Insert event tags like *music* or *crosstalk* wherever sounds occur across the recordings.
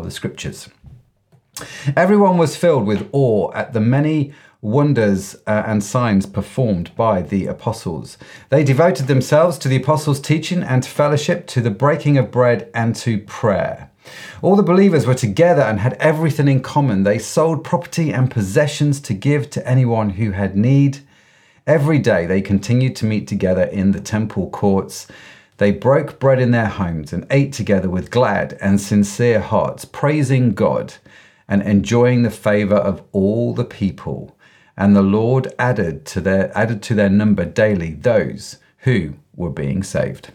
of the scriptures. Everyone was filled with awe at the many wonders uh, and signs performed by the apostles. They devoted themselves to the apostles' teaching and to fellowship, to the breaking of bread, and to prayer. All the believers were together and had everything in common. They sold property and possessions to give to anyone who had need. Every day they continued to meet together in the temple courts. They broke bread in their homes and ate together with glad and sincere hearts, praising God and enjoying the favor of all the people. And the Lord added to their added to their number daily those who were being saved.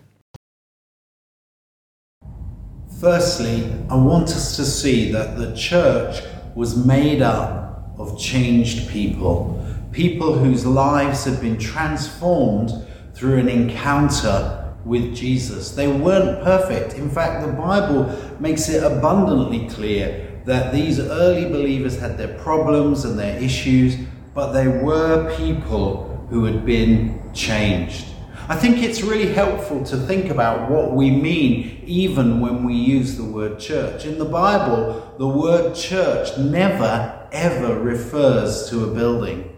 Firstly, I want us to see that the church was made up of changed people, people whose lives had been transformed through an encounter with Jesus. They weren't perfect. In fact, the Bible makes it abundantly clear that these early believers had their problems and their issues, but they were people who had been changed. I think it's really helpful to think about what we mean even when we use the word church. In the Bible, the word church never ever refers to a building.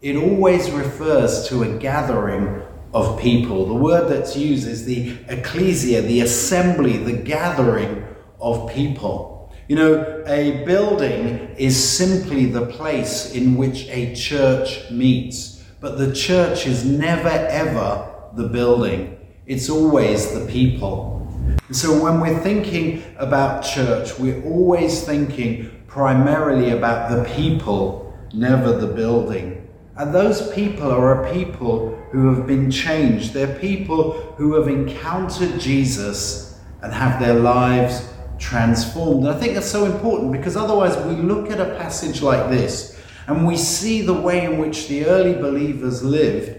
It always refers to a gathering of people. The word that's used is the ecclesia, the assembly, the gathering of people. You know, a building is simply the place in which a church meets, but the church is never ever the building. It's always the people. So when we're thinking about church, we're always thinking primarily about the people, never the building. And those people are a people who have been changed. They're people who have encountered Jesus and have their lives transformed. And I think that's so important because otherwise we look at a passage like this and we see the way in which the early believers lived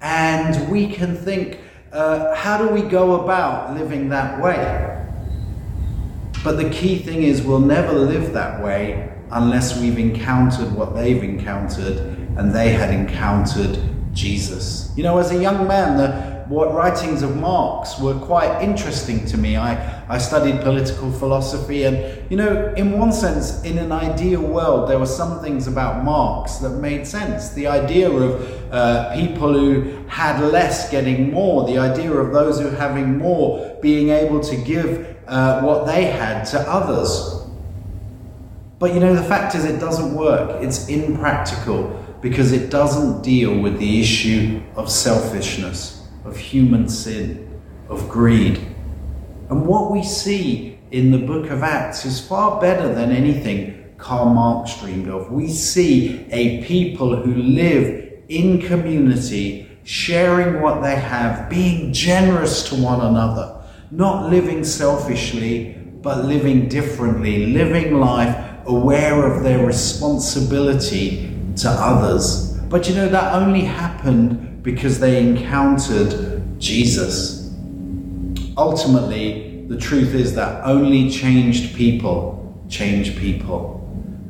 and we can think, uh, how do we go about living that way? But the key thing is, we'll never live that way unless we've encountered what they've encountered and they had encountered Jesus. You know, as a young man, the what writings of Marx were quite interesting to me. I, I studied political philosophy, and you know, in one sense, in an ideal world, there were some things about Marx that made sense. The idea of uh, people who had less getting more, the idea of those who having more being able to give uh, what they had to others. But you know, the fact is, it doesn't work. It's impractical because it doesn't deal with the issue of selfishness of human sin, of greed. And what we see in the book of Acts is far better than anything Karl Marx dreamed of. We see a people who live in community, sharing what they have, being generous to one another, not living selfishly, but living differently, living life aware of their responsibility to others. But you know, that only happened because they encountered Jesus. Ultimately, the truth is that only changed people change people.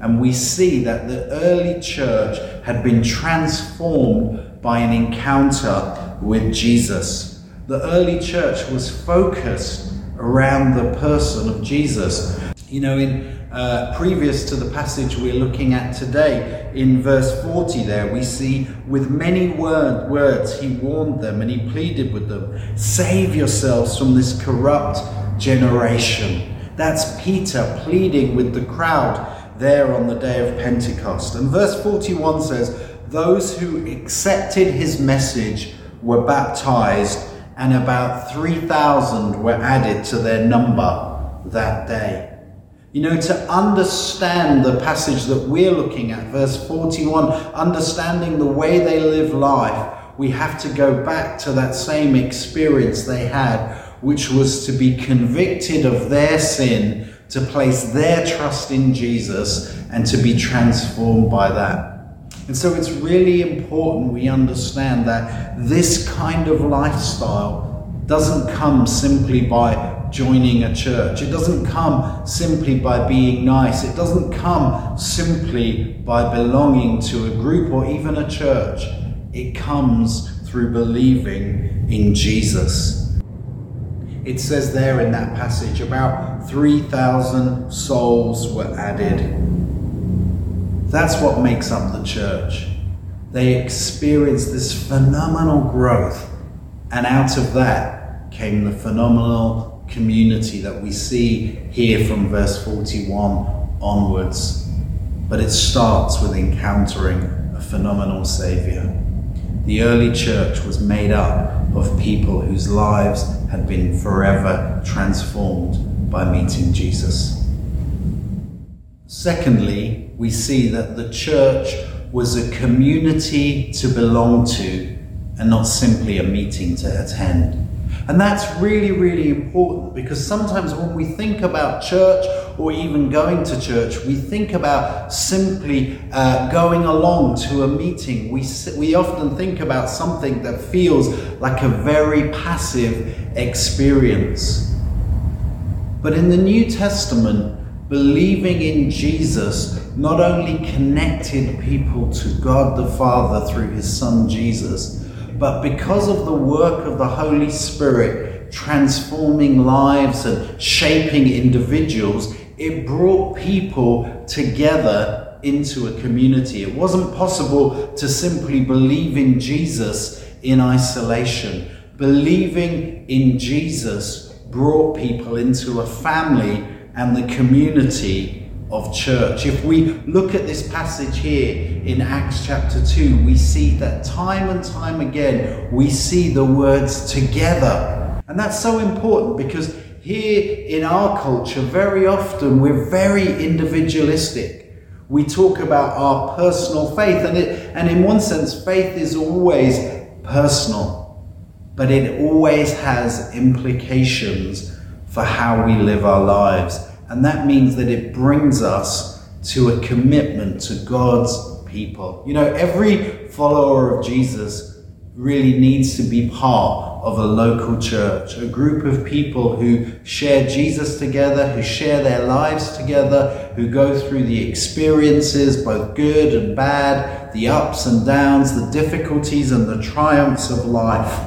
And we see that the early church had been transformed by an encounter with Jesus. The early church was focused around the person of Jesus. You know, in uh, previous to the passage we're looking at today, in verse 40 there, we see with many word, words he warned them and he pleaded with them, Save yourselves from this corrupt generation. That's Peter pleading with the crowd there on the day of Pentecost. And verse 41 says, Those who accepted his message were baptized, and about 3,000 were added to their number that day. You know, to understand the passage that we're looking at, verse 41, understanding the way they live life, we have to go back to that same experience they had, which was to be convicted of their sin, to place their trust in Jesus, and to be transformed by that. And so it's really important we understand that this kind of lifestyle doesn't come simply by joining a church. It doesn't come simply by being nice. It doesn't come simply by belonging to a group or even a church. It comes through believing in Jesus. it says there in that passage about 3,000 souls were added. That's what makes up the church. They experienced this phenomenal growth, and out of that came the phenomenal community that we see here from verse 41 onwards. But it starts with encountering a phenomenal Saviour. The early church was made up of people whose lives had been forever transformed by meeting Jesus. Secondly, we see that the church was a community to belong to and not simply a meeting to attend. And that's really, really important because sometimes when we think about church or even going to church, we think about simply uh, going along to a meeting. We, we often think about something that feels like a very passive experience. But in the New Testament, believing in Jesus not only connected people to God the Father through his Son Jesus, but because of the work of the Holy Spirit transforming lives and shaping individuals, it brought people together into a community. It wasn't possible to simply believe in Jesus in isolation. Believing in Jesus brought people into a family and the community of church. If we look at this passage here in Acts chapter 2, we see that time and time again we see the words together. And that's so important because here in our culture, very often we're very individualistic. We talk about our personal faith, and, it, and in one sense, faith is always personal, but it always has implications for how we live our lives. And that means that it brings us to a commitment to God's people. You know, every follower of Jesus really needs to be part of a local church, a group of people who share Jesus together, who share their lives together, who go through the experiences, both good and bad, the ups and downs, the difficulties and the triumphs of life.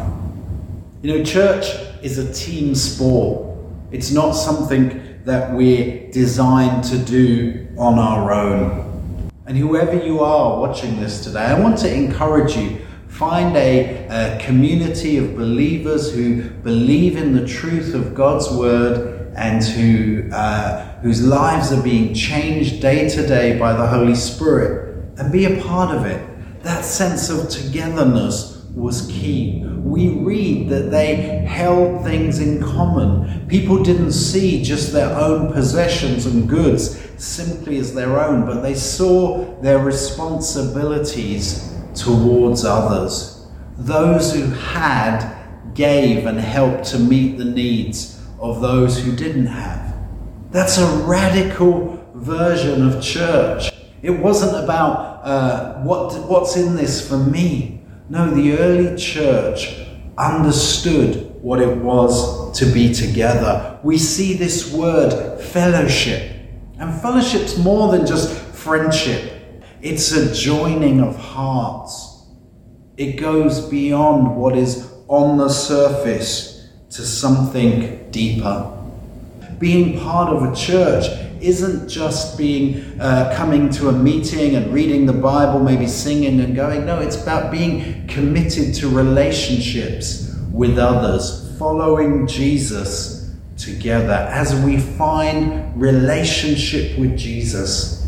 You know, church is a team sport. It's not something that we're designed to do on our own. And whoever you are watching this today, I want to encourage you find a, a, community of believers who believe in the truth of God's word and who uh, whose lives are being changed day to day by the Holy Spirit and be a part of it. That sense of togetherness was key we read that they held things in common. People didn't see just their own possessions and goods simply as their own, but they saw their responsibilities towards others. Those who had gave and helped to meet the needs of those who didn't have. That's a radical version of church. It wasn't about uh, what, what's in this for me. No, the early church understood what it was to be together. We see this word fellowship. And fellowship's more than just friendship, it's a joining of hearts. It goes beyond what is on the surface to something deeper. Being part of a church isn't just being uh, coming to a meeting and reading the Bible, maybe singing and going. No, it's about being committed to relationships with others, following Jesus together. As we find relationship with Jesus,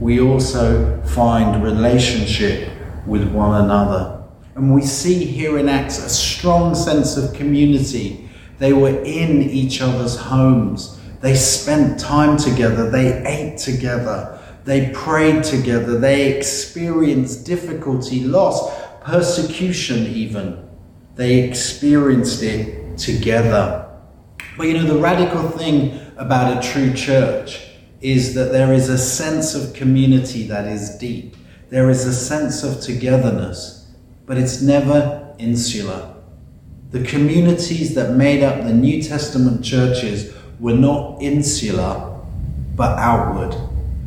we also find relationship with one another. And we see here in Acts a strong sense of community. They were in each other's homes. They spent time together, they ate together, they prayed together, they experienced difficulty, loss, persecution, even. They experienced it together. But you know, the radical thing about a true church is that there is a sense of community that is deep. There is a sense of togetherness, but it's never insular. The communities that made up the New Testament churches were not insular, but outward.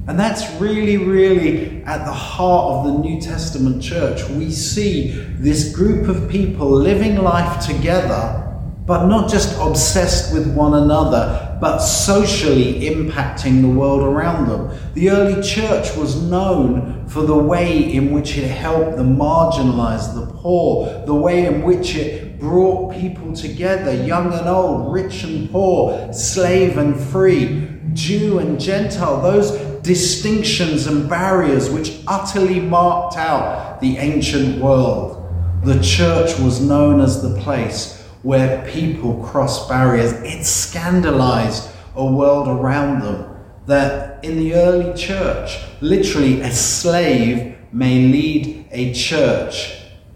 And that's really, really at the heart of the New Testament church. We see this group of people living life together, but not just obsessed with one another, but socially impacting the world around them. The early church was known for the way in which it helped the marginalized, the poor, the way in which it brought people together, young and old, rich and poor, slave and free, Jew and Gentile, those distinctions and barriers which utterly marked out the ancient world. The church was known as the place where people cross barriers. It scandalized a world around them that in the early church, literally a slave may lead a church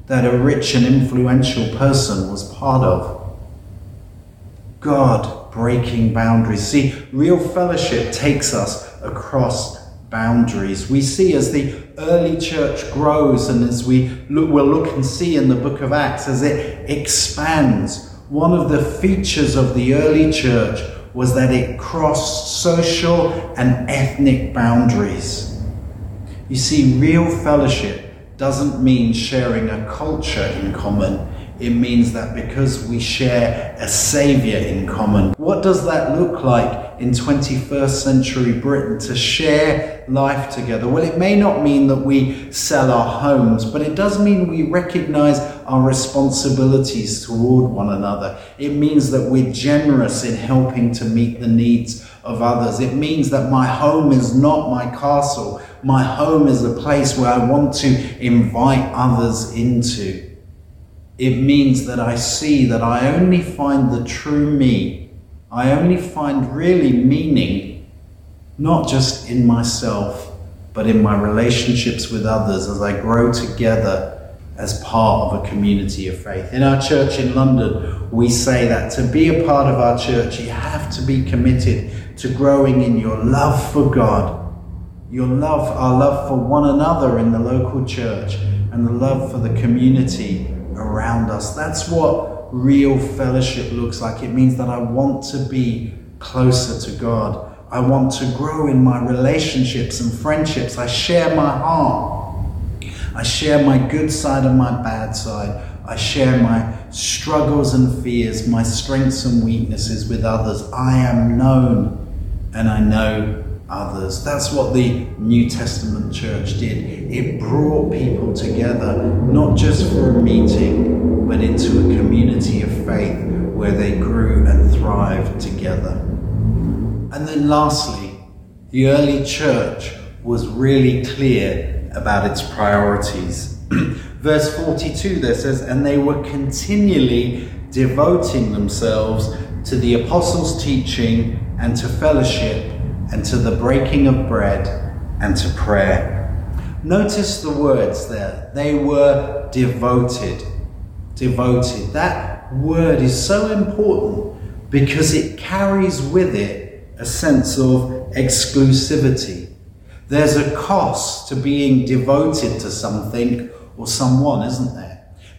that a rich and influential person was part of. God breaking boundaries. See, real fellowship takes us across boundaries. We see as the early church grows and as we look, we'll look and see in the book of Acts as it expands, one of the features of the early church was that it crossed social and ethnic boundaries. You see, real fellowship doesn't mean sharing a culture in common. It means that because we share a Saviour in common. What does that look like in 21st century Britain to share life together? Well, it may not mean that we sell our homes, but it does mean we recognize our responsibilities toward one another. It means that we're generous in helping to meet the needs of others. It means that my home is not my castle. My home is a place where I want to invite others into. It means that I see that I only find the true me. I only find really meaning, not just in myself, but in my relationships with others as I grow together as part of a community of faith. In our church in London, we say that to be a part of our church, you have to be committed to growing in your love for God, your love, our love for one another in the local church, and the love for the community around us. That's what real fellowship looks like. It means that I want to be closer to God. I want to grow in my relationships and friendships. I share my heart. I share my good side and my bad side. I share my struggles and fears, my strengths and weaknesses with others. I am known and I know others. That's what the New Testament church did. It brought people together, not just for a meeting, but into a community of faith where they grew and thrived together. And then lastly, the early church was really clear about its priorities. *clears throat* Verse 42 there says, And they were continually devoting themselves to the apostles' teaching and to fellowship and to the breaking of bread and to prayer. Notice the words there. They were devoted. Devoted. That word is so important because it carries with it a sense of exclusivity. There's a cost to being devoted to something or someone, isn't there?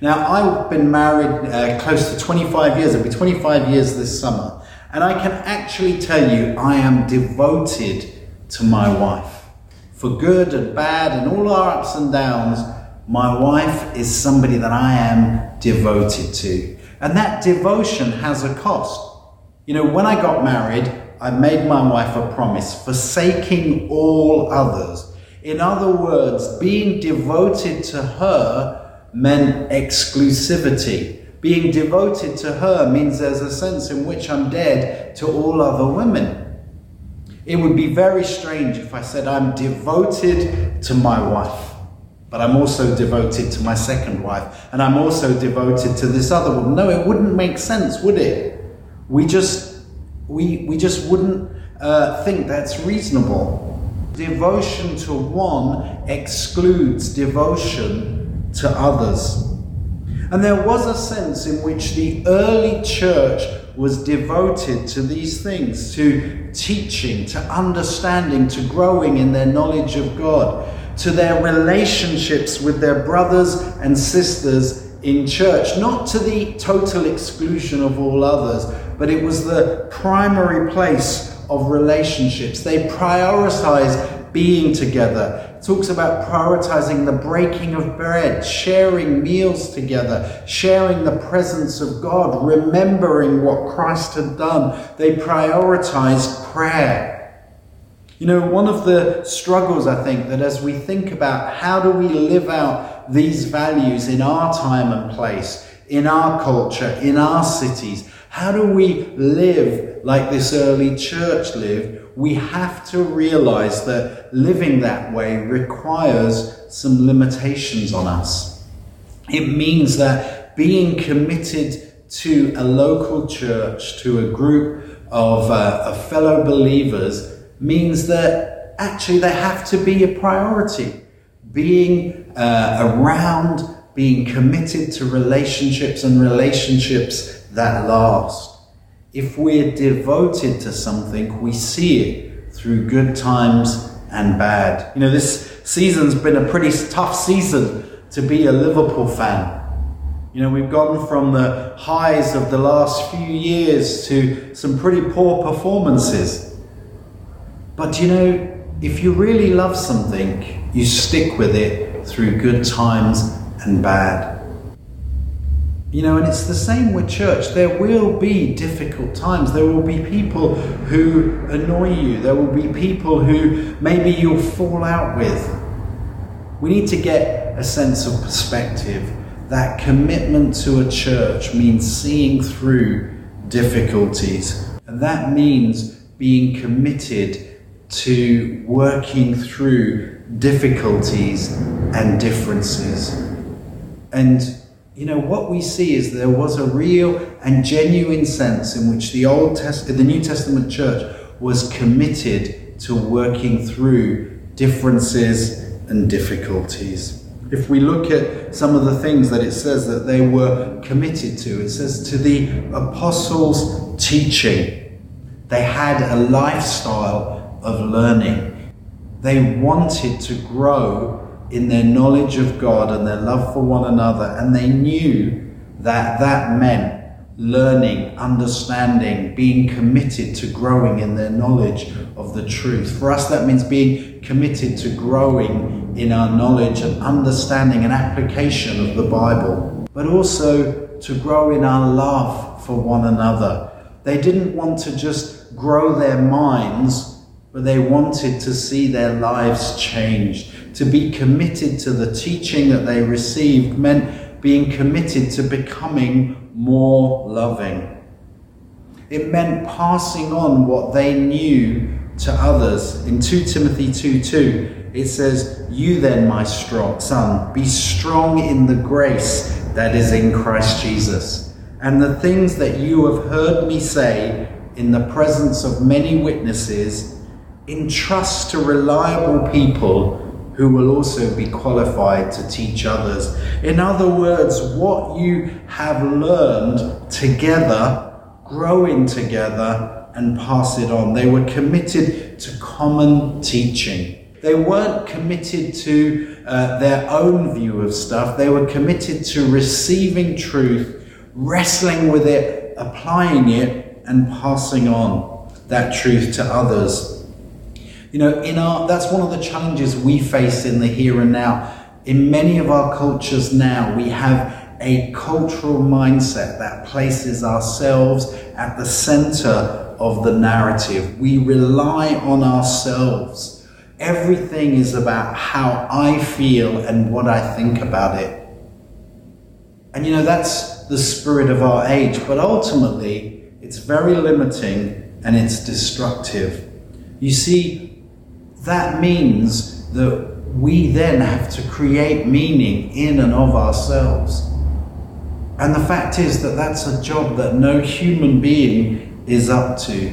Now, I've been married uh, close to 25 years. It'll be 25 years this summer. And I can actually tell you, I am devoted to my wife. For good and bad and all our ups and downs, my wife is somebody that I am devoted to. And that devotion has a cost. You know, when I got married, I made my wife a promise, forsaking all others. In other words, being devoted to her meant exclusivity. Being devoted to her means there's a sense in which I'm dead to all other women. It would be very strange if I said I'm devoted to my wife, but I'm also devoted to my second wife, and I'm also devoted to this other woman. No, it wouldn't make sense, would it? We just, we, we just wouldn't uh, think that's reasonable. Devotion to one excludes devotion to others. And there was a sense in which the early church was devoted to these things, to teaching, to understanding, to growing in their knowledge of God, to their relationships with their brothers and sisters in church, not to the total exclusion of all others, but it was the primary place of relationships. They prioritized being together. Talks about prioritizing the breaking of bread, sharing meals together, sharing the presence of God, remembering what Christ had done. They prioritized prayer. You know, one of the struggles I think that as we think about how do we live out these values in our time and place, in our culture, in our cities, how do we live like this early church lived? We have to realize that living that way requires some limitations on us. It means that being committed to a local church, to a group of, uh, of fellow believers, means that actually they have to be a priority. Being uh, around, being committed to relationships and relationships that last. If we're devoted to something, we see it through good times and bad. You know, this season's been a pretty tough season to be a Liverpool fan. You know, we've gone from the highs of the last few years to some pretty poor performances. But you know, if you really love something, you stick with it through good times and bad. You know, and it's the same with church. There will be difficult times. There will be people who annoy you. There will be people who maybe you'll fall out with. We need to get a sense of perspective. That commitment to a church means seeing through difficulties. And that means being committed to working through difficulties and differences. And you know, what we see is there was a real and genuine sense in which the Old Test- the New Testament church was committed to working through differences and difficulties. If we look at some of the things that it says that they were committed to, it says to the apostles' teaching. They had a lifestyle of learning. They wanted to grow in their knowledge of God and their love for one another, and they knew that that meant learning, understanding, being committed to growing in their knowledge of the truth. For us, that means being committed to growing in our knowledge and understanding and application of the Bible, but also to grow in our love for one another. They didn't want to just grow their minds, but they wanted to see their lives changed to be committed to the teaching that they received meant being committed to becoming more loving. It meant passing on what they knew to others. In 2 Timothy 2 2, it says, You then, my strong son, be strong in the grace that is in Christ Jesus. And the things that you have heard me say in the presence of many witnesses, entrust to reliable people who will also be qualified to teach others. In other words, what you have learned together, growing together, and pass it on. They were committed to common teaching. They weren't committed to uh, their own view of stuff. They were committed to receiving truth, wrestling with it, applying it, and passing on that truth to others. You know, in our that's one of the challenges we face in the here and now. In many of our cultures now, we have a cultural mindset that places ourselves at the center of the narrative. We rely on ourselves. Everything is about how I feel and what I think about it. And you know, that's the spirit of our age, but ultimately, it's very limiting and it's destructive. You see, that means that we then have to create meaning in and of ourselves. And the fact is that that's a job that no human being is up to.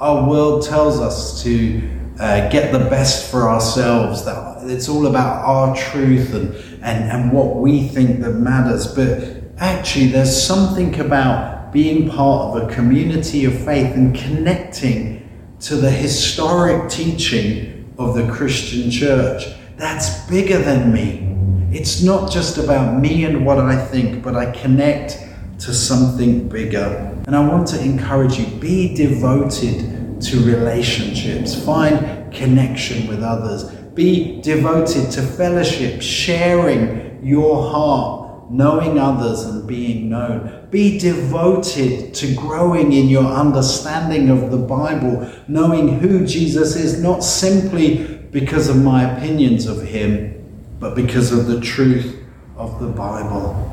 Our world tells us to uh, get the best for ourselves, that it's all about our truth and, and, and what we think that matters. But actually, there's something about being part of a community of faith and connecting to the historic teaching of the Christian church. That's bigger than me. It's not just about me and what I think, but I connect to something bigger. And I want to encourage you be devoted to relationships, find connection with others, be devoted to fellowship, sharing your heart, knowing others and being known. Be devoted to growing in your understanding of the Bible, knowing who Jesus is, not simply because of my opinions of him, but because of the truth of the Bible.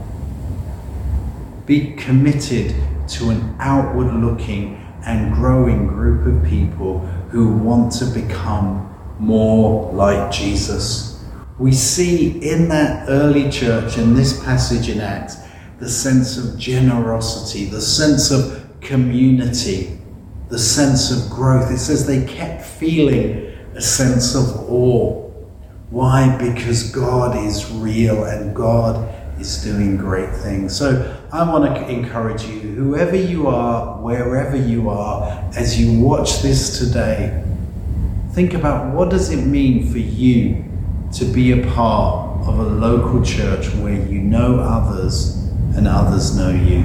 Be committed to an outward looking and growing group of people who want to become more like Jesus. We see in that early church, in this passage in Acts, the sense of generosity, the sense of community, the sense of growth. It says they kept feeling a sense of awe. Why? Because God is real and God is doing great things. So I want to encourage you, whoever you are, wherever you are, as you watch this today, think about what does it mean for you to be a part of a local church where you know others and others know you.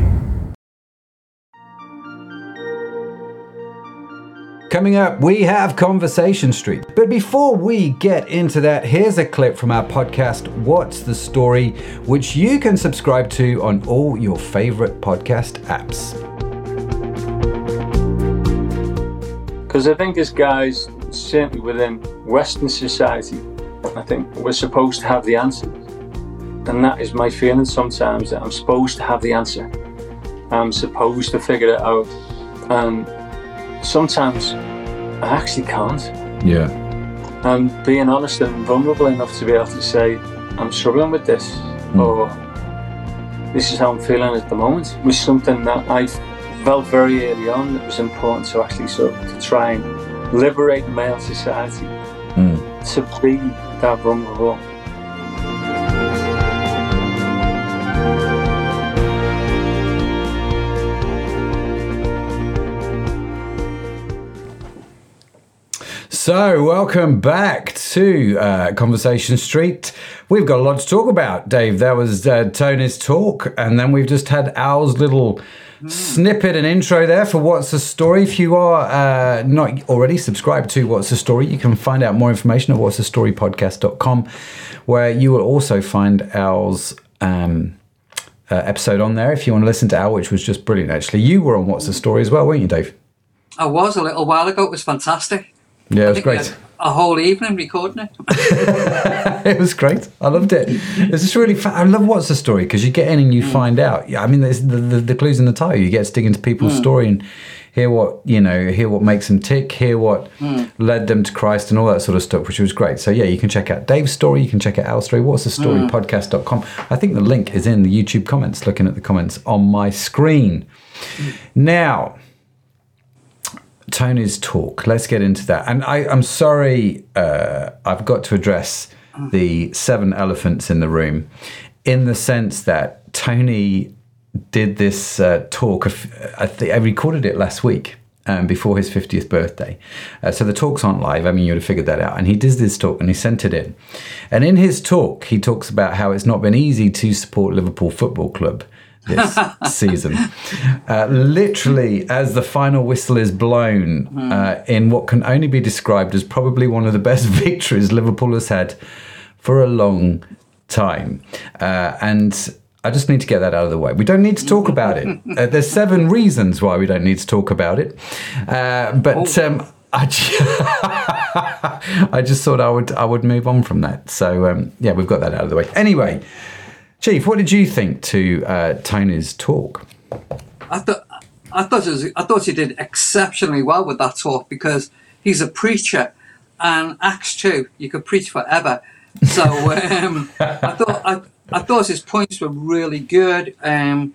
Coming up, we have Conversation Street. But before we get into that, here's a clip from our podcast, What's the Story, which you can subscribe to on all your favorite podcast apps. Because I think as guys, certainly within Western society, I think we're supposed to have the answers. And that is my feeling sometimes that I'm supposed to have the answer. I'm supposed to figure it out. And sometimes I actually can't. Yeah. I'm being honest and vulnerable enough to be able to say, I'm struggling with this, Mm. or this is how I'm feeling at the moment, was something that I felt very early on that was important to actually sort of to try and liberate male society Mm. to be So, welcome back to uh, Conversation Street. We've got a lot to talk about, Dave. That was uh, Tony's talk, and then we've just had Al's little snippet and intro there for What's the Story. If you are uh, not already subscribed to What's the Story, you can find out more information at what's the story podcast.com, where you will also find Al's. Um, uh, episode on there if you want to listen to Al, which was just brilliant. Actually, you were on What's the Story as well, weren't you, Dave? I was a little while ago. It was fantastic. Yeah, it was great. a whole evening recording it. *laughs* it was great. I loved it. It's just really fun. I love what's the story because you get in and you mm. find out. Yeah, I mean, there's the, the the clues in the title. You get to dig into people's mm. story and hear what you know, hear what makes them tick, hear what mm. led them to Christ, and all that sort of stuff, which was great. So yeah, you can check out Dave's story. You can check out Al's story. What's the story? Podcast.com. I think the link is in the YouTube comments. Looking at the comments on my screen now. Tony's talk. Let's get into that. And I, I'm sorry, uh, I've got to address the seven elephants in the room in the sense that Tony did this uh, talk. I, think I recorded it last week. Um, before his 50th birthday. Uh, so the talks aren't live. I mean, you would have figured that out. And he does this talk and he sent it in. And in his talk, he talks about how it's not been easy to support Liverpool Football Club this *laughs* season. Uh, literally, as the final whistle is blown, uh, in what can only be described as probably one of the best *laughs* victories Liverpool has had for a long time. Uh, and I just need to get that out of the way. We don't need to talk about it. *laughs* Uh, there's seven reasons why we don't need to talk about it. Uh, but. Um, I ju- I just thought I would I would move on from that. So um, yeah, we've got that out of the way. Anyway, Chief, what did you think to uh, Tony's talk? I thought I thought it was, I thought he did exceptionally well with that talk because he's a preacher, and Acts two you could preach forever. So *laughs* um, I thought I, I thought his points were really good. Um,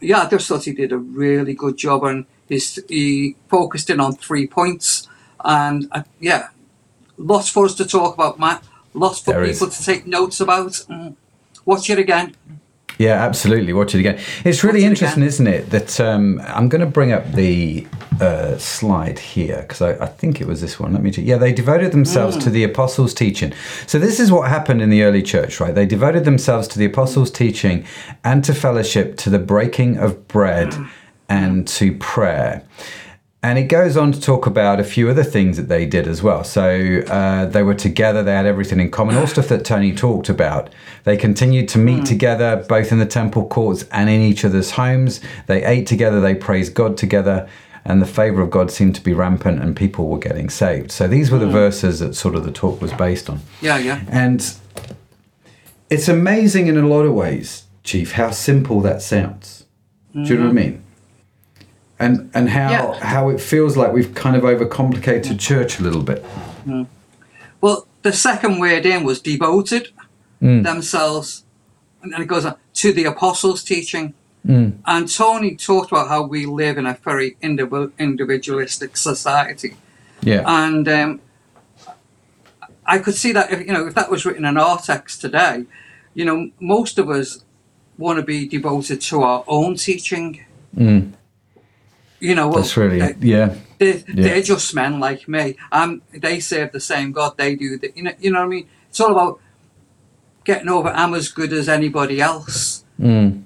yeah, I just thought he did a really good job, and his, he focused in on three points, and uh, yeah, lots for us to talk about, Matt. Lots for There is. people to take notes about. Mm. Watch it again. Yeah, absolutely. Watch it again. It's really it interesting, again. isn't it? That um, I'm going to bring up the uh, slide here because I, I think it was this one. Let me. Yeah, they devoted themselves to the apostles' teaching. So this is what happened in the early church, right? They devoted themselves to the apostles' teaching and to fellowship, to the breaking of bread, and to prayer. And it goes on to talk about a few other things that they did as well. So uh, they were together, they had everything in common, all stuff that Tony talked about. They continued to meet hmm. together, both in the temple courts and in each other's homes. They ate together, they praised God together, and the favor of God seemed to be rampant, and people were getting saved. So these were the hmm. verses that sort of the talk was based on. Yeah, yeah. And it's amazing in a lot of ways, Chief, how simple that sounds. Do you know what I hmm. mean? And and how Yeah. how it feels like we've kind of overcomplicated church a little bit. Well, the second word in was devoted mm. themselves, and then it goes on to the apostles' teaching. Mm. And Tony talked about how we live in a very individualistic society, Yeah. and um, I could see that if you know if that was written in our text today, you know, most of us want to be devoted to our own teaching. Mm. You know, That's really uh, yeah. they're, Yeah. they're just men like me. Um, they serve the same God. They do the, you know, you know what I mean. It's all about getting over. I'm as good as anybody else. Mm.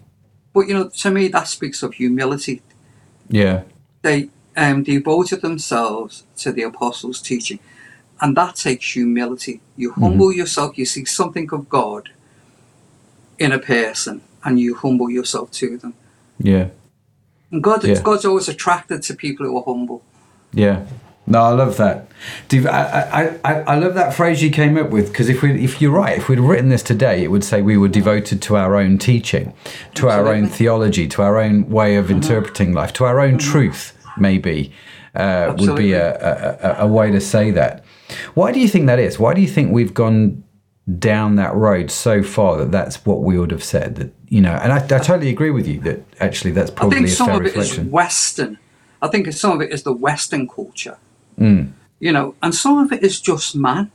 But you know, to me, that speaks of humility. Yeah. They um, devoted themselves to the apostles' teaching, and that takes humility. You Mm-hmm. humble yourself. You see something of God in a person, and you humble yourself to them. Yeah. And God, Yeah. God's always attracted to people who are humble. Yeah. No, I love that. I, I, I, I love that phrase you came up with because if we, if you're right, if we'd written this today, it would say we were devoted to our own teaching, to our own theology, to our own way of interpreting life, to our own truth. Maybe uh, would be a, a, a way to say that. Why do you think that is? Why do you think we've gone down that road so far that that's what we would have said? That you know, and I, I totally agree with you that actually that's probably I think a some of it is reflection. Western. I think some of it is the Western culture. Mm. You know, and some of it is just man.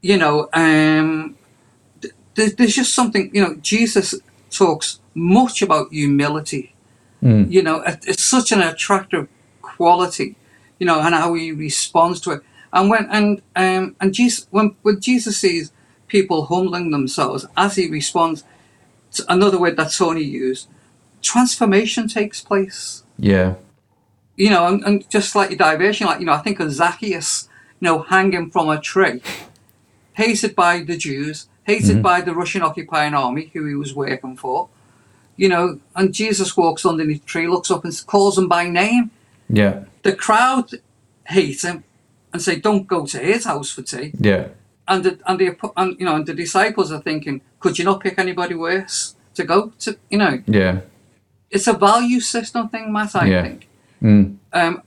You know, um, th- th- there's just something. You know, Jesus talks much about humility. You know, it's such an attractive quality. You know, and how he responds to it. And when and um, and Jesus when when Jesus sees people humbling themselves as he responds, to another word that Tony used, transformation takes place Yeah. you know, and, and just slightly diversion, like, you know, I think of Zacchaeus, you know, hanging from a tree, hated by the Jews, hated by the Roman occupying army who he was working for, you know, and Jesus walks underneath the tree, looks up and calls him by name. Yeah. The crowd hates him and say, don't go to his house for tea. Yeah. And the, and the, and, you know, and the disciples are thinking, could you not pick anybody worse to go to, you know, Yeah. it's a value system thing, Matt, I Yeah. think. Mm. Um,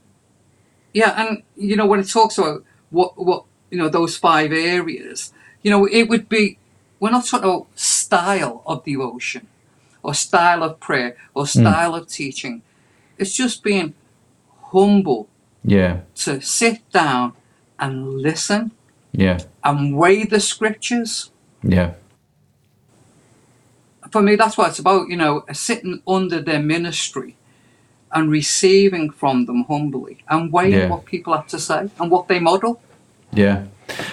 yeah, and you know when it talks about what what you know those five areas, you know it would be we're not talking about style of devotion, or style of prayer, or style of teaching. It's just being humble Yeah. to sit down and listen Yeah. and weigh the scriptures. Yeah. For me, that's what it's about. You know, sitting under their ministry and receiving from them humbly and weighing Yeah. what people have to say and what they model. Yeah.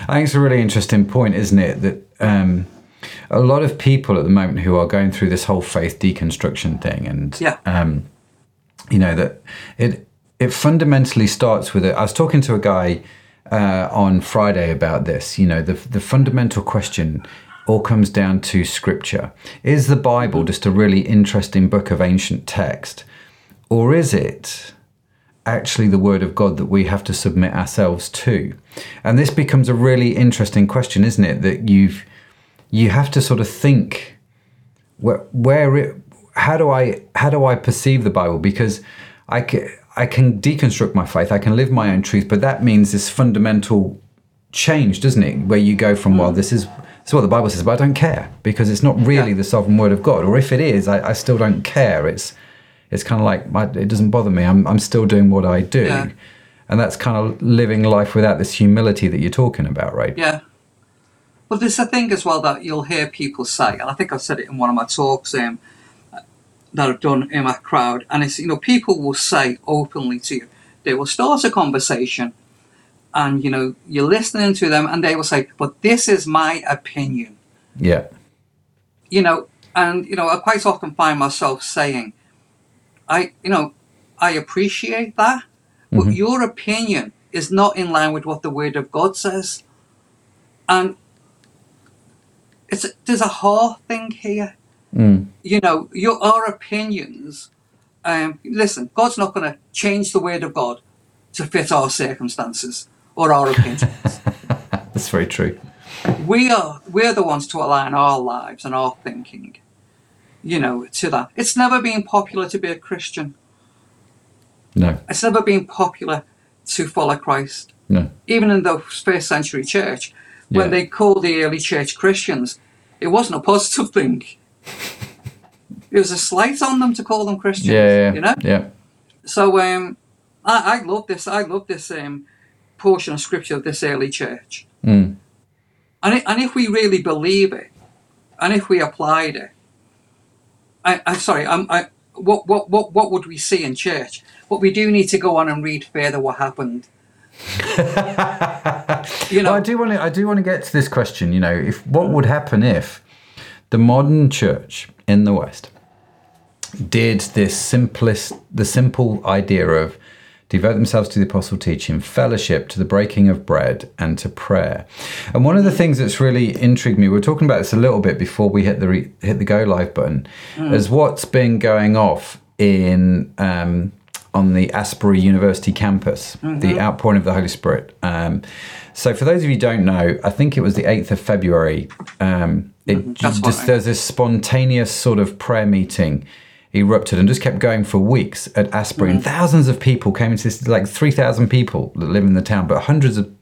I think it's a really interesting point, isn't it? That um, a lot of people at the moment who are going through this whole faith deconstruction thing, and Yeah. um, you know that it it fundamentally starts with it. I was talking to a guy uh, on Friday about this. You know, the the fundamental question all comes down to scripture. Is the Bible just a really interesting book of ancient text, or is it? actually the word of God that we have to submit ourselves to? And this becomes a really interesting question, isn't it? That you've you have to sort of think where, where it, how do I how do I perceive the Bible? Because I I can deconstruct my faith, I can live my own truth, but that means this fundamental change, doesn't it? Where you go from well, this is this is what the Bible says, but I don't care because it's not really Yeah. the sovereign word of God, or if it is, I, I still don't care. It's it's kind of like my, it doesn't bother me. I'm I'm still doing what I do, Yeah. and that's kind of living life without this humility that you're talking about, right? Yeah. Well, there's a thing as well that you'll hear people say, and I think I've said it in one of my talks um, that I've done in my crowd, and it's, you know, people will say openly to you, they will start a conversation, and, you know, you're listening to them, and they will say, but this is my opinion. Yeah, you know, and you know, I quite often find myself saying, I, you know, I appreciate that, but mm-hmm. your opinion is not in line with what the Word of God says. And it's a, there's a heart thing here. You know, your our opinions. Um, listen, God's not going to change the Word of God to fit our circumstances or our opinions. *laughs* That's very true. we are we're the ones to align our lives and our thinking you know to that it's never been popular to be a christian No, it's never been popular to follow christ no. even in the first century church when Yeah. they called the early church christians it wasn't a positive *laughs* thing it was a slight on them to call them christians Yeah, yeah, you know yeah. so um i, I love this i love this um portion of scripture of this early church Mm. And, i- and if we really believe it, and if we applied it, I, I'm sorry, I'm, I, what, what, what, what would we see in church? But we do need to go on and read further what happened. *laughs* you know, Well, I do want to. I do want to get to this question. You know, if what would happen if the modern church in the West did this simplest, the simple idea of devote themselves to the apostle teaching, fellowship, to the breaking of bread, and to prayer. And one of the things that's really intrigued me, we were talking about this a little bit before we hit the re, hit the go live button, is what's been going off in. Um, on the Asbury University campus, the outpouring of the Holy Spirit. Um, so, for those of you who don't know, I think it was the 8th of February. Um, it mm-hmm. That's just there's this spontaneous sort of prayer meeting erupted and just kept going for weeks at Asbury, and mm-hmm. thousands of people came into this, like 3,000 people that live in the town, but hundreds of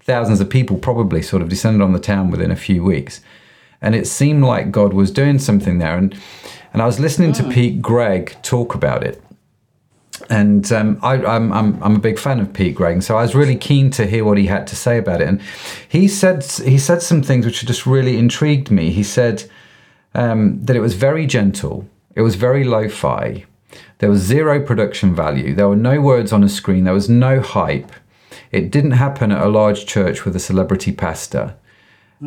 thousands of people probably sort of descended on the town within a few weeks. And it seemed like God was doing something there. And, and I was listening to mm. Pete Greig talk about it and um, I, I'm, I'm I'm a big fan of Pete Greig, so I was really keen to hear what he had to say about it. And he said he said some things which just really intrigued me. He said um, that it was very gentle, it was very lo-fi, there was zero production value, there were no words on a screen, there was no hype. It didn't happen at a large church with a celebrity pastor.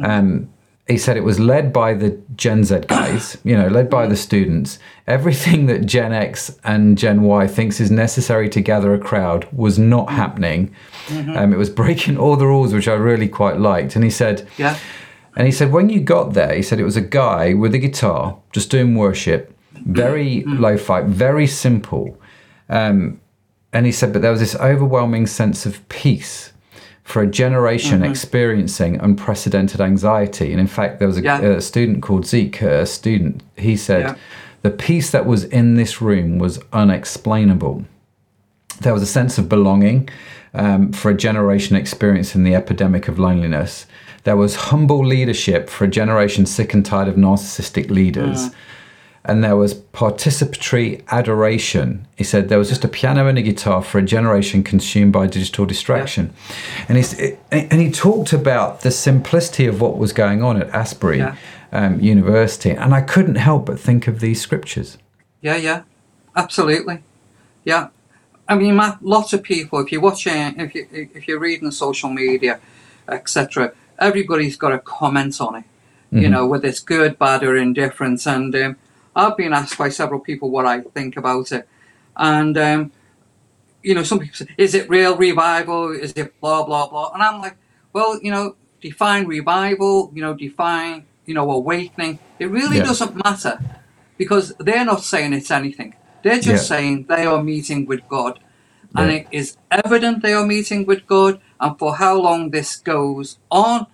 Um, he said it was led by the Gen Z guys, *coughs* you know, led by the students. Everything that Gen X and Gen Y thinks is necessary to gather a crowd was not happening. Um, it was breaking all the rules, which I really quite liked. And he said, yeah, and he said, when you got there, he said it was a guy with a guitar just doing worship, very *coughs* lo fi, very simple. Um, and he said, but there was this overwhelming sense of peace for a generation experiencing unprecedented anxiety. And in fact, there was a, Yeah. a student called Zeke, a student, he said, Yeah. the peace that was in this room was unexplainable there was a sense of belonging um, for a generation experiencing the epidemic of loneliness. There was humble leadership for a generation sick and tired of narcissistic leaders. And there was participatory adoration. He said there was just a piano and a guitar for a generation consumed by digital distraction. And, he's, and he talked about the simplicity of what was going on at Asbury Yeah. um, University. And I couldn't help but think of these scriptures. yeah, yeah, absolutely, yeah. I mean, lots of people. If you're watching, if you if you're reading social media, etc., everybody's got a comment on it. You know, whether it's good, bad, or indifference. And um, I've been asked by several people what I think about it, and um, you know, some people say, "Is it real revival? Is it blah blah blah?" And I'm like, "Well, you know, define revival. You know, define you know awakening. It really Yeah. doesn't matter because they're not saying it's anything. They're just Yeah. saying they are meeting with God, and it is evident they are meeting with God. And for how long this goes on,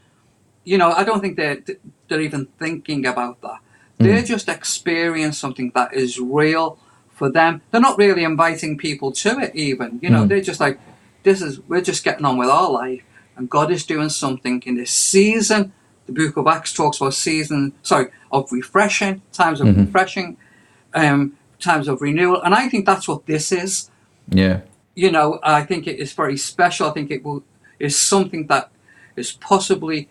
you know, I don't think they're they're even thinking about that. They're just experiencing something that is real for them. They're not really inviting people to it, even. You know, Mm. they're just like, this is we're just getting on with our life, and God is doing something in this season. The Book of Acts talks about season, sorry, of refreshing, times of refreshing, um, times of renewal, and I think that's what this is Yeah. you know, I think it is very special. I think it will is something that is possibly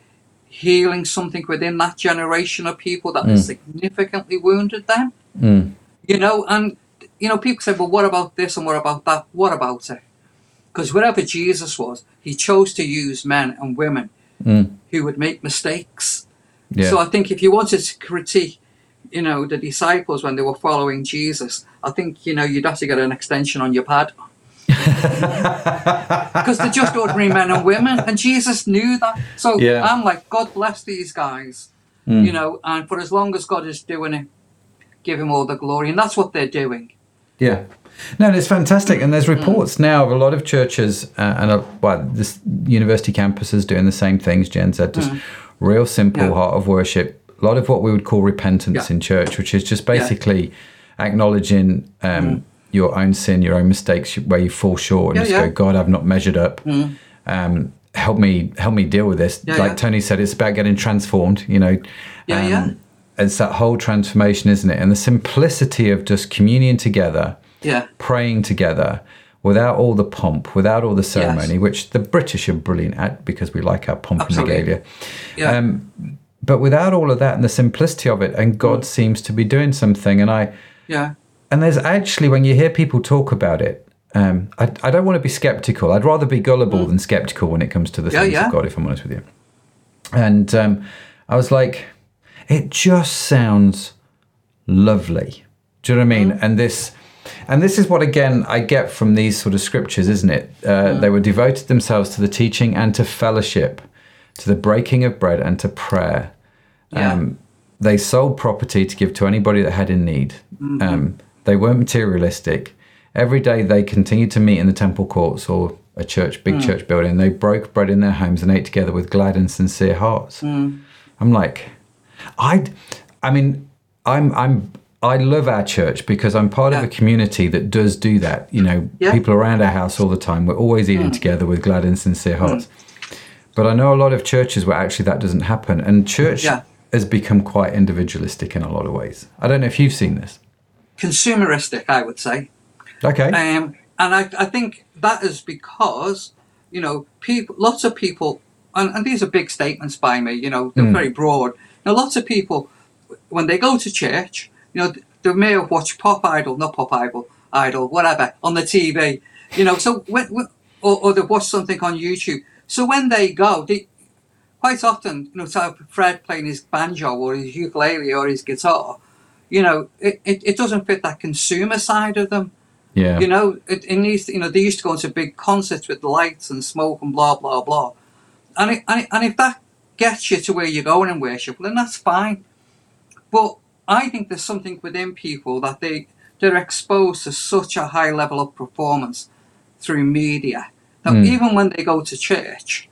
healing something within that generation of people that has significantly wounded them. Mm. You know, and you know, people say, "Well, what about this and what about that? What about it?" Because wherever Jesus was, he chose to use men and women Mm. who would make mistakes. Yeah. So I think if you wanted to critique, you know, the disciples when they were following Jesus, I think you know you'd have to get an extension on your pad *laughs* because they're just ordinary men and women, and Jesus knew that. So Yeah. I'm like, God bless these guys, you know, and for as long as God is doing it, give Him all the glory, and that's what they're doing. Yeah. No, and it's fantastic. And there's reports now of a lot of churches uh, and, uh, well, this university campuses doing the same things. Jen said, just real simple Yeah. heart of worship. A lot of what we would call repentance Yeah. in church, which is just basically acknowledging um, your own sin, your own mistakes, where you fall short, and Yeah, just yeah. go, God, I've not measured up. Um, help me, help me deal with this. Yeah, like. Tony said, it's about getting transformed. You know. Yeah, yeah. It's that whole transformation, isn't it? And the simplicity of just communion together Yeah, praying together without all the pomp, without all the ceremony, which the British are brilliant at because we like our pomp Absolutely. and regalia. yeah, Um, but without all of that and the simplicity of it, and God seems to be doing something. And I, yeah, and there's actually when you hear people talk about it, um, I, I don't want to be skeptical. I'd rather be gullible than skeptical when it comes to the Mm. Yeah, things yeah. of God, if I'm honest with you. And um, I was like, it just sounds lovely. Do you know what I mean? Mm. And this, and this is what again I get from these sort of scriptures, isn't it? Uh, Mm. They were devoted themselves to the teaching and to fellowship, to the breaking of bread and to prayer. yeah, Um, they sold property to give to anybody that had in need. Mm-hmm. They weren't materialistic. Every day they continued to meet in the temple courts or a church, big Mm. church building. They broke bread in their homes and ate together with glad and sincere hearts. Mm. I'm like, I, I mean, I'm, I'm, I love our church because I'm part of a community that does do that. You know, Yeah. Mm. people around our house all the time. We're always eating together with glad and sincere hearts. But I know a lot of churches where actually that doesn't happen, and church Yeah. has become quite individualistic in a lot of ways. I don't know if you've seen this. Consumeristic, I would say. Okay. Um, and I, I think that is because, you know, people, lots of people, and, and these are big statements by me, you know, they're very broad. Now, lots of people, when they go to church, you know, they may have watched Pop Idol, not Pop Idol, Idol, whatever, on the TV, you know, so when, when or, or they've watched something on YouTube. So when they go, they, quite often, you know, so Fred playing his banjo or his ukulele or his guitar, you know, it, it, it doesn't fit that consumer side of them. yeah. You know, it, it needs. To, you know, they used to go into big concerts with lights and smoke and blah blah blah. And it, and, it, and if that gets you to where you're going in worship, then that's fine. But I think there's something within people that they they're exposed to such a high level of performance through media Now, Mm. even when they go to church,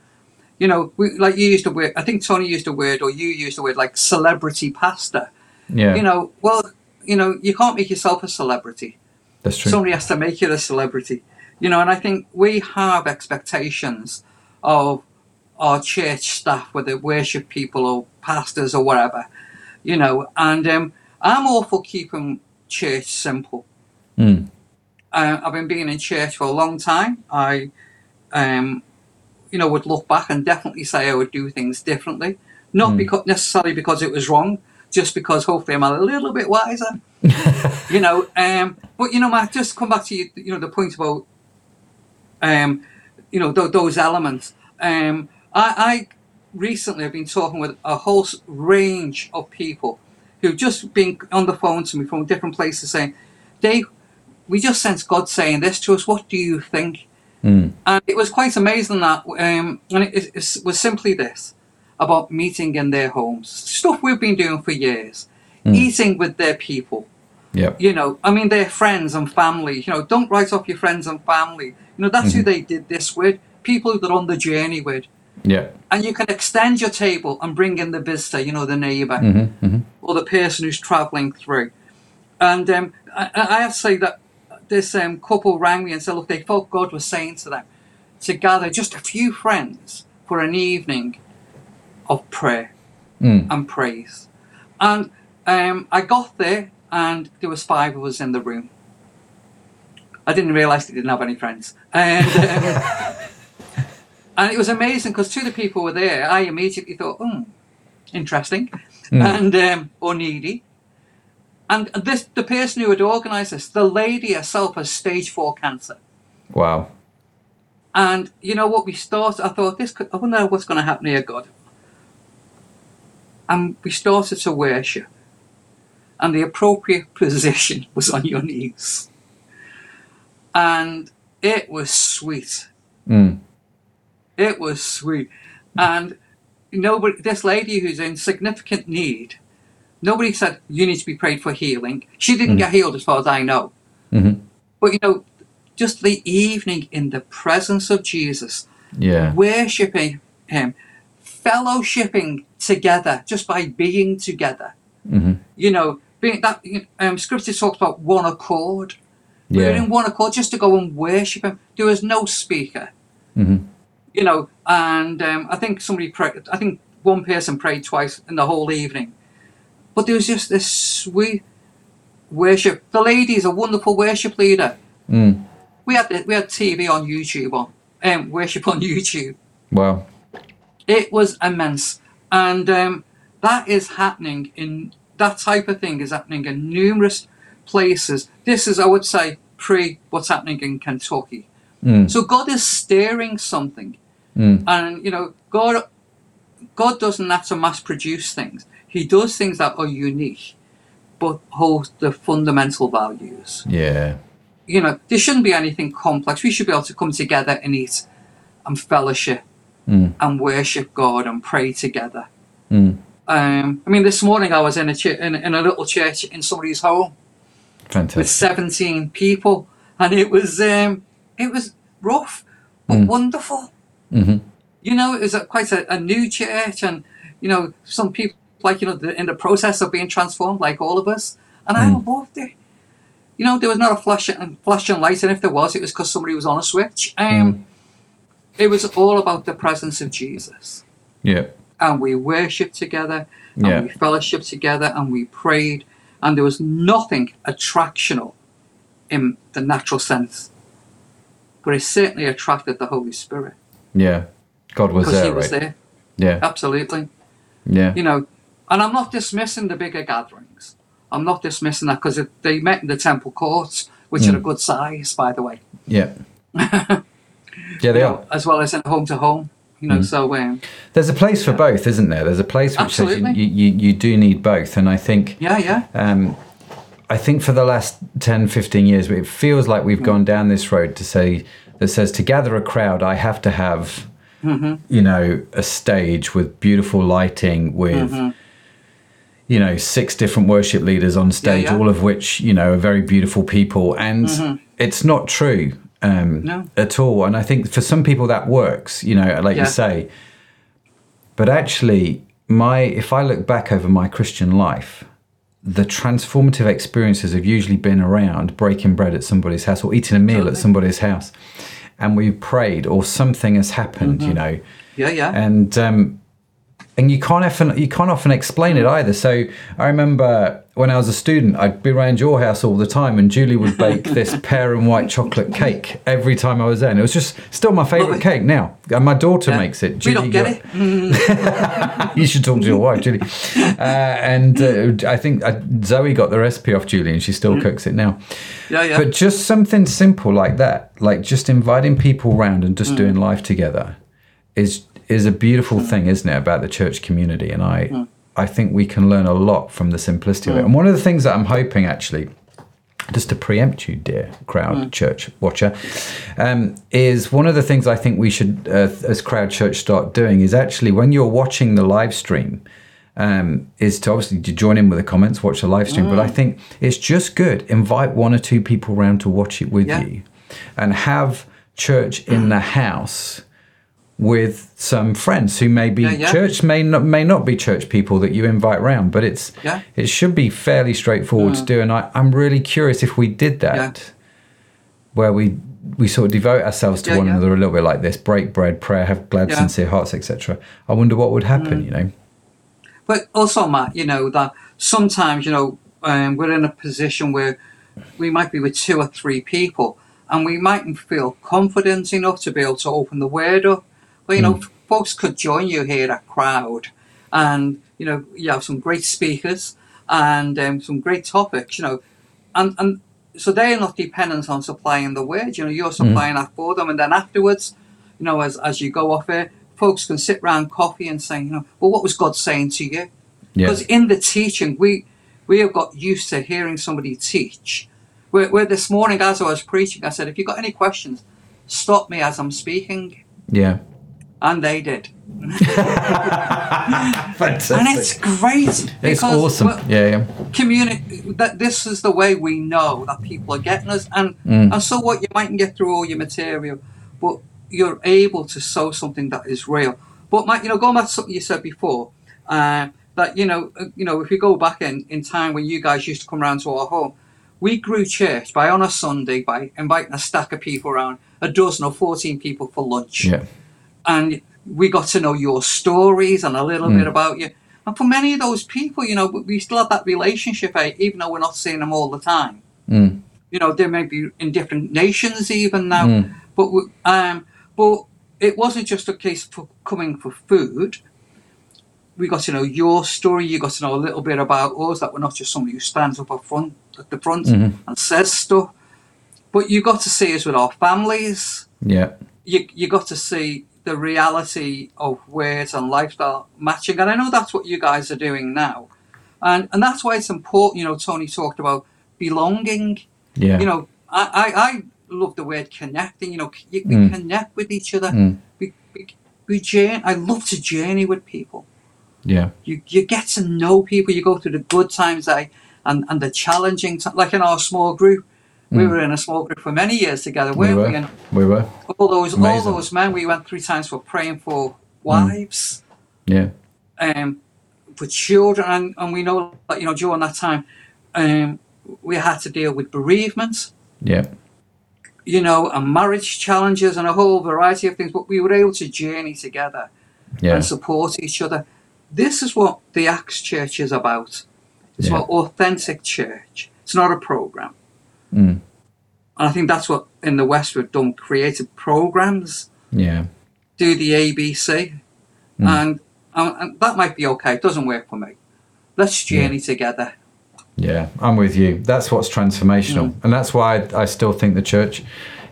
you know, we, like you used the word. I think Tony used the word, or you used the word, like celebrity pastor. Yeah. You know, well, you know, you can't make yourself a celebrity that's true. somebody has to make you a celebrity you know and i think we have expectations of our church staff whether worship people or pastors or whatever you know and um, i'm all for keeping church simple Mm. uh, i've been being in church for a long time i um, you know would look back and definitely say i would do things differently not because necessarily because it was wrong just because hopefully i'm a little bit wiser. *laughs* You know um but you know Matt, just come back to you you know the point about um you know th- those elements. Um i i recently have been talking with a whole range of people who've just been on the phone to me from different places saying dave we just sense god saying this to us. What do you think? Mm. and it was quite amazing that um and it, it, it was simply this about meeting in their homes stuff we've been doing for years eating with their people Yeah. you know, I mean, they're friends and family. You know, don't write off your friends and family. You know, that's who they did this with. People that are on the journey with. Yeah. And you can extend your table and bring in the visitor, you know, the neighbor Mm-hmm. or the person who's traveling through. And um, I, I have to say that this um, couple rang me and said, look, they felt God was saying to them to gather just a few friends for an evening of prayer Mm. and praise. And um, I got there and there was five of us in the room. I didn't realise they didn't have any friends. And, um, *laughs* and it was amazing because two of the people were there. I immediately thought, hmm, interesting. And, um, or needy. And this, the person who had organised this, the lady herself has stage four cancer. Wow. And you know what? We started. I thought this. Could, I wonder what's going to happen here, God. And we started to worship, and the appropriate *laughs* position was on your knees. And it was sweet. Mm. It was sweet. And nobody, this lady who's in significant need, nobody said, you need to be prayed for healing. She didn't get healed as far as I know. Mhm. But, you know, just the evening in the presence of Jesus, Yeah. worshipping Him, fellowshipping together just by being together. Mhm. You know, being that um, scripture talks about one accord. We were Yeah. in one accord just to go and worship Him. There was no speaker Mhm. you know, and um, I think somebody prayed, I think one person prayed twice in the whole evening. But there was just this sweet worship. The lady is a wonderful worship leader. Mm. We had we had TV on YouTube on um, worship on *laughs* YouTube. Well. It was immense, and um, that is happening in that type of thing is happening in numerous places. This is, I would say, pre what's happening in Kentucky. Mm. So God is stirring something, Mm. and you know, God, God doesn't have to mass produce things. He does things that are unique, but hold the fundamental values. Yeah. You know, there shouldn't be anything complex. We should be able to come together and eat, and fellowship, Mm. and worship God and pray together. Mm. Um, I mean, this morning I was in a ch- in, in a little church in somebody's home with 17 people, and it was um, it was rough but Mm. wonderful. hmm You know, it was a, quite a, a new church, and you know, some people like you know in the process of being transformed, like all of us, and I Mm. loved it. You know, there was not a flashing and flash and light, and if there was, it was because somebody was on a switch. Um, It was all about the presence of Jesus, Yeah. and we worshipped together, and Yeah. we fellowshiped together, and we prayed, and there was nothing attractional in the natural sense, but it certainly attracted the Holy Spirit Yeah. God was there, He was right? there. Yeah. Absolutely. Yeah. you know, and I'm not dismissing the bigger gatherings. I'm not dismissing that because they met in the temple courts, which are hmm. a good size, by the way. Yeah. *laughs* yeah, they you are. as well as in home to home. You know, mm. so um, There's a place for both, isn't there? There's a place which says you, you, you, do need both. And I think yeah, yeah, um, I think for the last 10, 15 years, it feels like we've mm. gone down this road to say that says to gather a crowd, I have to have, mm-hmm. you know, a stage with beautiful lighting, with, mm-hmm. you know, six different worship leaders on stage, yeah. all of which, you know, are very beautiful people. And mm-hmm. it's not true um, No. at all. And I think for some people that works, you know, like Yeah. you say. But actually, my if I look back over my Christian life, the transformative experiences have usually been around breaking bread at somebody's house or eating a meal at somebody's house, and we prayed or something has happened, you know, yeah, yeah. and um, and you can't often you can't often explain it either. So I remember when I was a student, I'd be around your house all the time, and Julie would bake *laughs* this pear and white chocolate cake every time I was there, and it was just still my favourite cake now. And my daughter Yeah. makes it. we don't get it. *laughs* *laughs* you should talk to your wife, Julie. Uh, and uh, I think uh, Zoe got the recipe off Julie, and she still cooks it now. Yeah, yeah. But just something simple like that, like just inviting people round and just doing life together, is is a beautiful thing, isn't it, about the church community? And I I think we can learn a lot from the simplicity of it. And one of the things that I'm hoping actually. Just to preempt you, dear crowd church watcher, um, is one of the things I think we should, uh, as crowd church, start doing is actually when you're watching the live stream, um, is to obviously to join in with the comments, watch the live stream. But I think it's just good. Invite one or two people around to watch it with Yeah. you, and have church in the house with some friends who may be Yeah, yeah. church may not may not be church people that you invite round, but it's Yeah. it should be fairly straightforward to do. And I, I'm really curious if we did that, where we we sort of devote ourselves to one another a little bit like this, break bread, prayer, have glad, sincere hearts, etc. I wonder what would happen. Mm. You know. But also, Matt, you know that sometimes you know um, we're in a position where we might be with two or three people, and we mightn't feel confident enough to be able to open the word up. But you know, folks could join you here at Crowd, and you know you have some great speakers and um, some great topics. You know, and and so they're not dependent on supplying the word. You know, you're supplying that for them, and then afterwards, you know, as as you go off here, folks can sit round coffee and say, you know, well, what was God saying to you? Yeah. Because in the teaching, we we have got used to hearing somebody teach. Where, where this morning, as I was preaching, I said, if you've got any questions, stop me as I'm speaking, Yeah. And they did. *laughs* Fantastic. And it's great. It's awesome. Yeah, yeah. community that this is the way we know that people are getting us and Mm. and so what you mightn't get through all your material but you're able to sow something that is real but Mike, you know going back to something you said before uh, that you know uh, you know if you go back in in time when you guys used to come around to our home we grew church by on a sunday by inviting a stack of people around a dozen or 14 people for lunch Yeah. And we got to know your stories and a little Mm. bit about you. And for many of those people, you know, we still have that relationship, eh, even though we're not seeing them all the time. Mm. You know, they may be in different nations even now, Mm. but we, um, but it wasn't just a case for coming for food. We got to know your story. You got to know a little bit about us. That we're not just somebody who stands up at front at the front Mhm. and says stuff, but you got to see us with our families Yeah. you you got to see the reality of words and lifestyle matching, and I know that's what you guys are doing now, and and that's why it's important. You know, Tony talked about belonging. Yeah. You know, I I, I love the word connecting. You know, you, we Mm. connect with each other. Mm. We, we, we journey. I love to journey with people. Yeah. You you get to know people. You go through the good times, I and and the challenging. T- like in our small group, we Mm. were in a small group for many years together, We weren't we? were. And We were. all those Amazing. all those men we went three times for praying for wives, Yeah. um, for children, and, and we know that you know during that time, um, we had to deal with bereavement, Yeah. you know, and marriage challenges and a whole variety of things. But we were able to journey together Yeah. and support each other. This is what the Acts Church is about. It's Yeah. about authentic church. It's not a program. Mm. And I think that's what in the West we've done creative programs Yeah. do the ABC, Mm. and, and and that might be okay. It doesn't work for me. Let's journey together. Yeah, I'm with you. That's what's transformational, Mm. and that's why I, I still think the church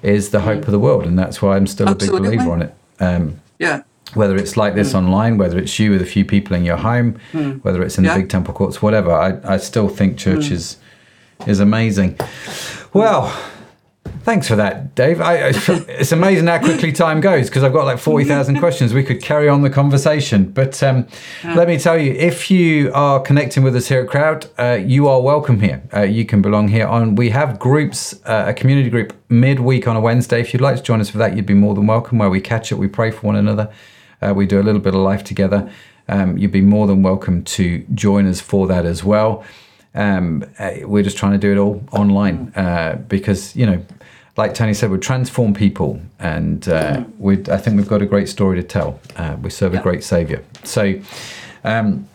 is the hope of the world, and that's why I'm still a big believer on it. Um, Yeah, whether it's like this online, whether it's you with a few people in your home, Mm. whether it's in Yeah. the big temple courts, whatever, I, I still think church Mm. is is amazing. Well, thanks for that, Dave. I, *laughs* it's amazing how quickly time goes because I've got like forty thousand *laughs* questions. We could carry on the conversation, but um, let me tell you, if you are connecting with us here at Crowd, uh, you are welcome here. Uh, you can belong here. On we have groups, uh, a community group midweek on a Wednesday. If you'd like to join us for that, you'd be more than welcome. Where we catch up, we pray for one another. Uh, we do a little bit of life together. Um, you'd be more than welcome to join us for that as well. Um, uh, we're just trying to do it all online uh, because, you know, like Tony said, we transform people, and uh, we I think we've got a great story to tell. Uh, we serve a great Savior. So, um,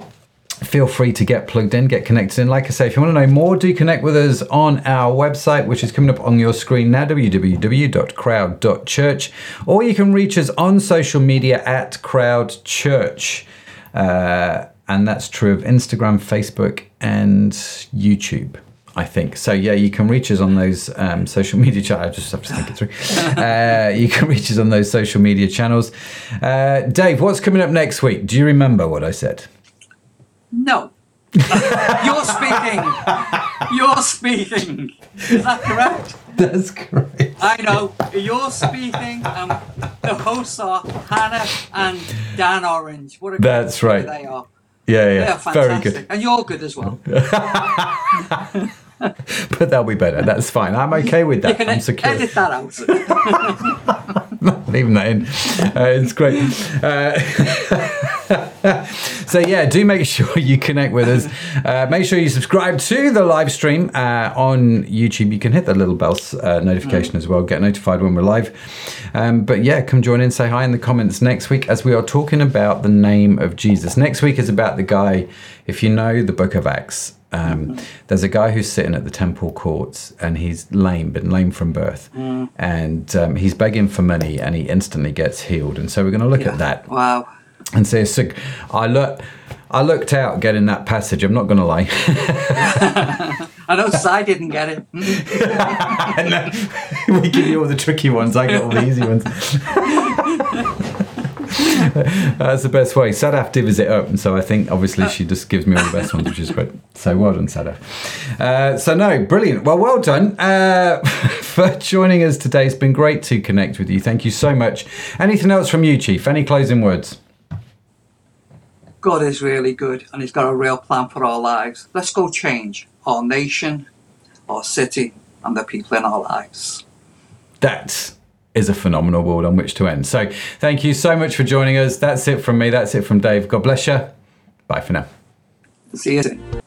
feel free to get plugged in, get connected in. Like I say, if you want to know more, do connect with us on our website, which is coming up on your screen now, www.crowd.church, or you can reach us on social media at Crowd Church. Uh, and that's true of Instagram, Facebook, and YouTube. I think so. Yeah, you can reach us on those um, social media channels. I just have to think it through. *laughs* uh, you can reach us on those social media channels. Uh, Dave, what's coming up next week? Do you remember what I said? no, *laughs* you're speaking. You're speaking. Is that correct? *laughs* That's correct. I know you're speaking. Um, the hosts are Hannah and Dan Orange. What a That's right. They are. Yeah, yeah, very good. and you're good as well. *laughs* But that'll be better. That's fine. I'm okay with that. I'm secure. edit that out. *laughs* leaving that in. Uh, it's great. Uh, *laughs* *laughs* so yeah, do make sure you connect with us. Uh, make sure you subscribe to the live stream uh, on YouTube. You can hit the little bell uh, notification as well. Get notified when we're live. Um, but yeah, come join in. Say hi in the comments next week as we are talking about the name of Jesus. Next week is about the guy. If you know the Book of Acts. Um, there's a guy who's sitting at the temple courts and he's lame, been lame from birth, and um, he's begging for money and he instantly gets healed. And so we're going to look at that Wow. And say, so I look, I looked out getting that passage. I'm not going to lie. *laughs* I know Si didn't get it. *laughs* *laughs* We give you all the tricky ones. I get all the easy ones. That's the best way. Sadaf divvies it up, and so I think obviously she just gives me all the best ones, which is great. So well done, Sadaf. Uh, so no, brilliant. Well, well done uh, for joining us today. It's been great to connect with you. Thank you so much. Anything else from you, Chief? Any closing words? God is really good and He's got a real plan for our lives. Let's go change our nation, our city, and the people in our lives. That is a phenomenal world on which to end. So thank you so much for joining us. That's it from me. That's it from Dave. God bless you. Bye for now. See you soon.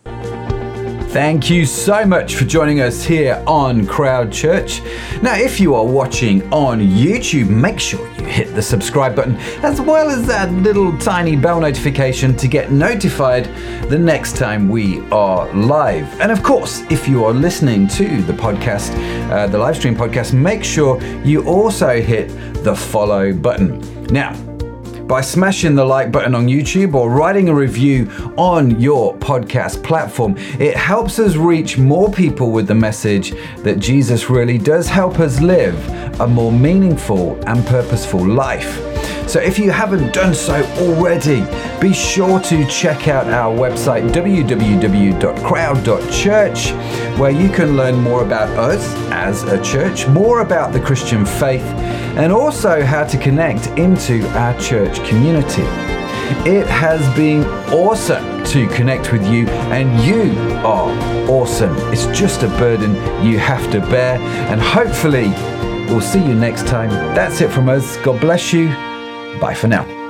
Thank you so much for joining us here on Crowd Church. Now, if you are watching on YouTube, make sure you hit the subscribe button as well as that little tiny bell notification to get notified the next time we are live. And of course, if you are listening to the podcast, uh, the live stream podcast, make sure you also hit the follow button. Now, by smashing the like button on YouTube or writing a review on your podcast platform. It helps us reach more people with the message that Jesus really does help us live a more meaningful and purposeful life. So if you haven't done so already, be sure to check out our website www.crowd.church where you can learn more about us as a church, more about the Christian faith, and also how to connect into our church community. It has been awesome to connect with you, and you are awesome. It's just a burden you have to bear, and hopefully, we'll see you next time. That's it from us. God bless you. Bye for now.